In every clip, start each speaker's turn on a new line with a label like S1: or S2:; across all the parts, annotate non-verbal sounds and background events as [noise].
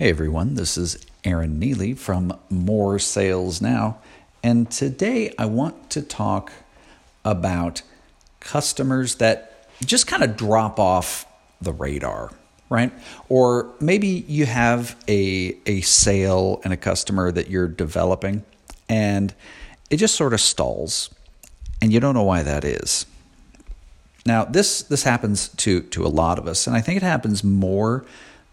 S1: Hey everyone, this is Aaron Neely from More Sales Now, and today I want to talk about customers that just kind of drop off the radar, right? Or maybe you have a a sale and a customer that you're developing and it just sort of stalls and you don't know why that is. Now, this this happens to to a lot of us and I think it happens more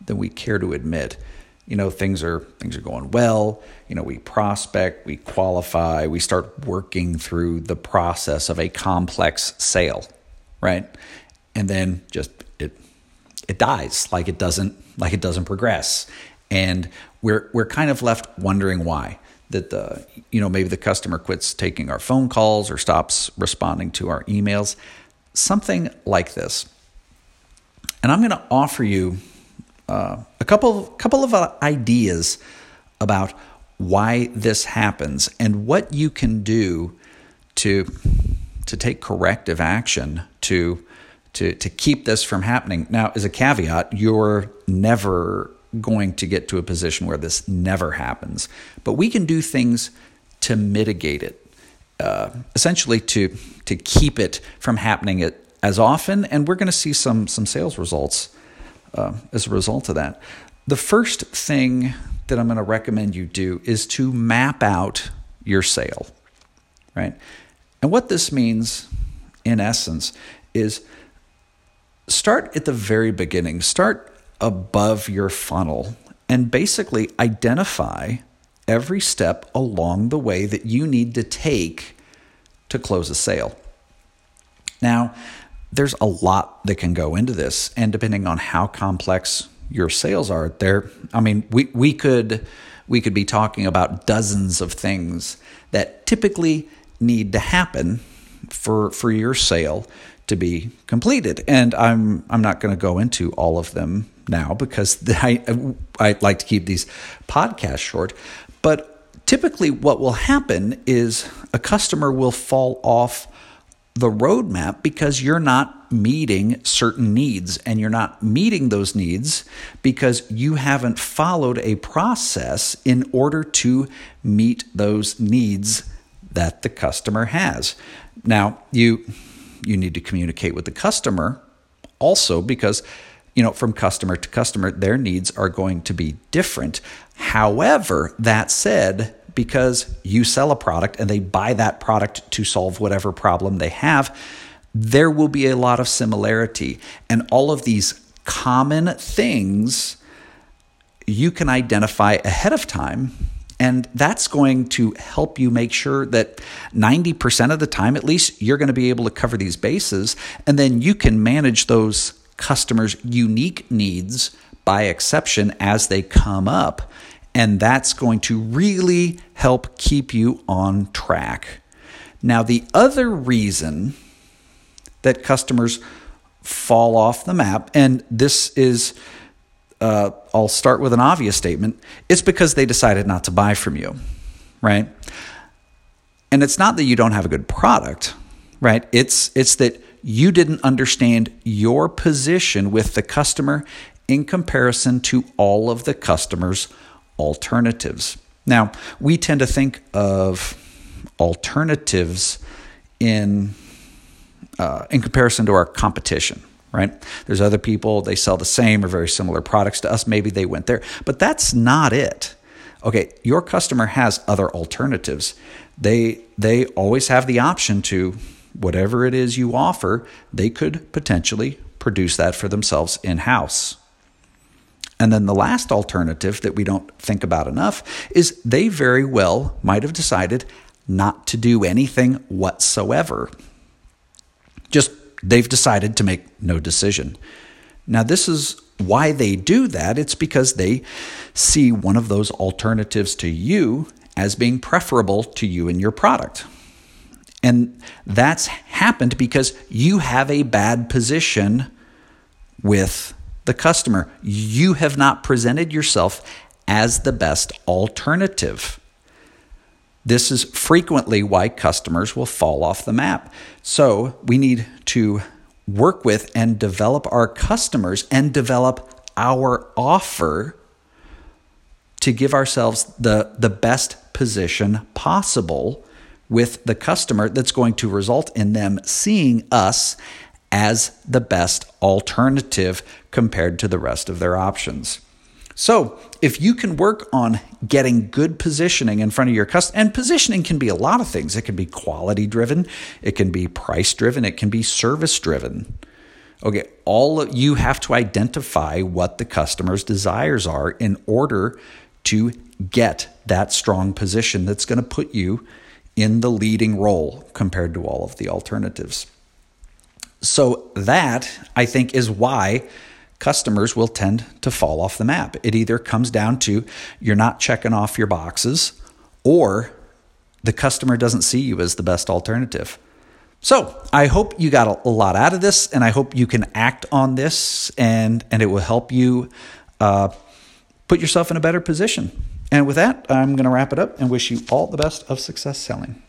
S1: than we care to admit you know things are things are going well you know we prospect we qualify we start working through the process of a complex sale right? And then just it it dies like it doesn't like it doesn't progress. And we're we're kind of left wondering why that the you know maybe the customer quits taking our phone calls or stops responding to our emails. Something like this. And i'm going to offer you uh, a couple couple of uh, ideas about why this happens and what you can do to to take corrective action to to to keep this from happening. Now, as a caveat, you're never going to get to a position where this never happens, but we can do things to mitigate it, uh, essentially to to keep it from happening it as often. And we're going to see some some sales results uh, as a result of that. The first thing that I'm going to recommend you do is to map out your sale, right? And what this means, in essence, is start at the very beginning, start above your funnel, and basically identify every step along the way that you need to take to close a sale. Now, there's a lot that can go into this and depending on how complex your sales are there i mean we, we could we could be talking about dozens of things that typically need to happen for for your sale to be completed. And i'm i'm not going to go into all of them now because [laughs] i i like to keep these podcasts short. But typically what will happen is a customer will fall off the roadmap because you're not meeting certain needs and you're not meeting those needs because you haven't followed a process in order to meet those needs that the customer has. Now, you you need to communicate with the customer also because you know from customer to customer their needs are going to be different. However, that said, because you sell a product and they buy that product to solve whatever problem they have, there will be a lot of similarity. And all of these common things you can identify ahead of time. And that's going to help you make sure that 90% of the time, at least, you're going to be able to cover these bases. And then you can manage those customers' unique needs by exception as they come up and that's going to really help keep you on track. Now, the other reason that customers fall off the map, and this is, uh, I'll start with an obvious statement it's because they decided not to buy from you, right? And it's not that you don't have a good product, right? It's, it's that you didn't understand your position with the customer in comparison to all of the customers' alternatives. Now, we tend to think of alternatives in uh, in comparison to our competition, right? There's other people they sell the same or very similar products to us. Maybe they went there, but that's not it. Okay, your customer has other alternatives. They they always have the option to whatever it is you offer. They could potentially produce that for themselves in house. And then the last alternative that we don't think about enough is they very well might have decided not to do anything whatsoever. Just they've decided to make no decision. Now, this is why they do that. It's because they see one of those alternatives to you as being preferable to you and your product. And that's happened because you have a bad position with the customer. You have not presented yourself as the best alternative. This is frequently why customers will fall off the map. So we need to work with and develop our customers and develop our offer to give ourselves the, the best position possible with the customer that's going to result in them seeing us as the best alternative compared to the rest of their options. So, if you can work on getting good positioning in front of your customer, and positioning can be a lot of things. It can be quality driven, it can be price driven, it can be service driven. Okay, all you have to identify what the customer's desires are in order to get that strong position that's going to put you in the leading role compared to all of the alternatives. So, that I think is why customers will tend to fall off the map. It either comes down to you're not checking off your boxes or the customer doesn't see you as the best alternative. So, I hope you got a, lot out of this and I hope you can act on this and, and it will help you uh, put yourself in a better position. And with that, I'm going to wrap it up and wish you all the best of success selling.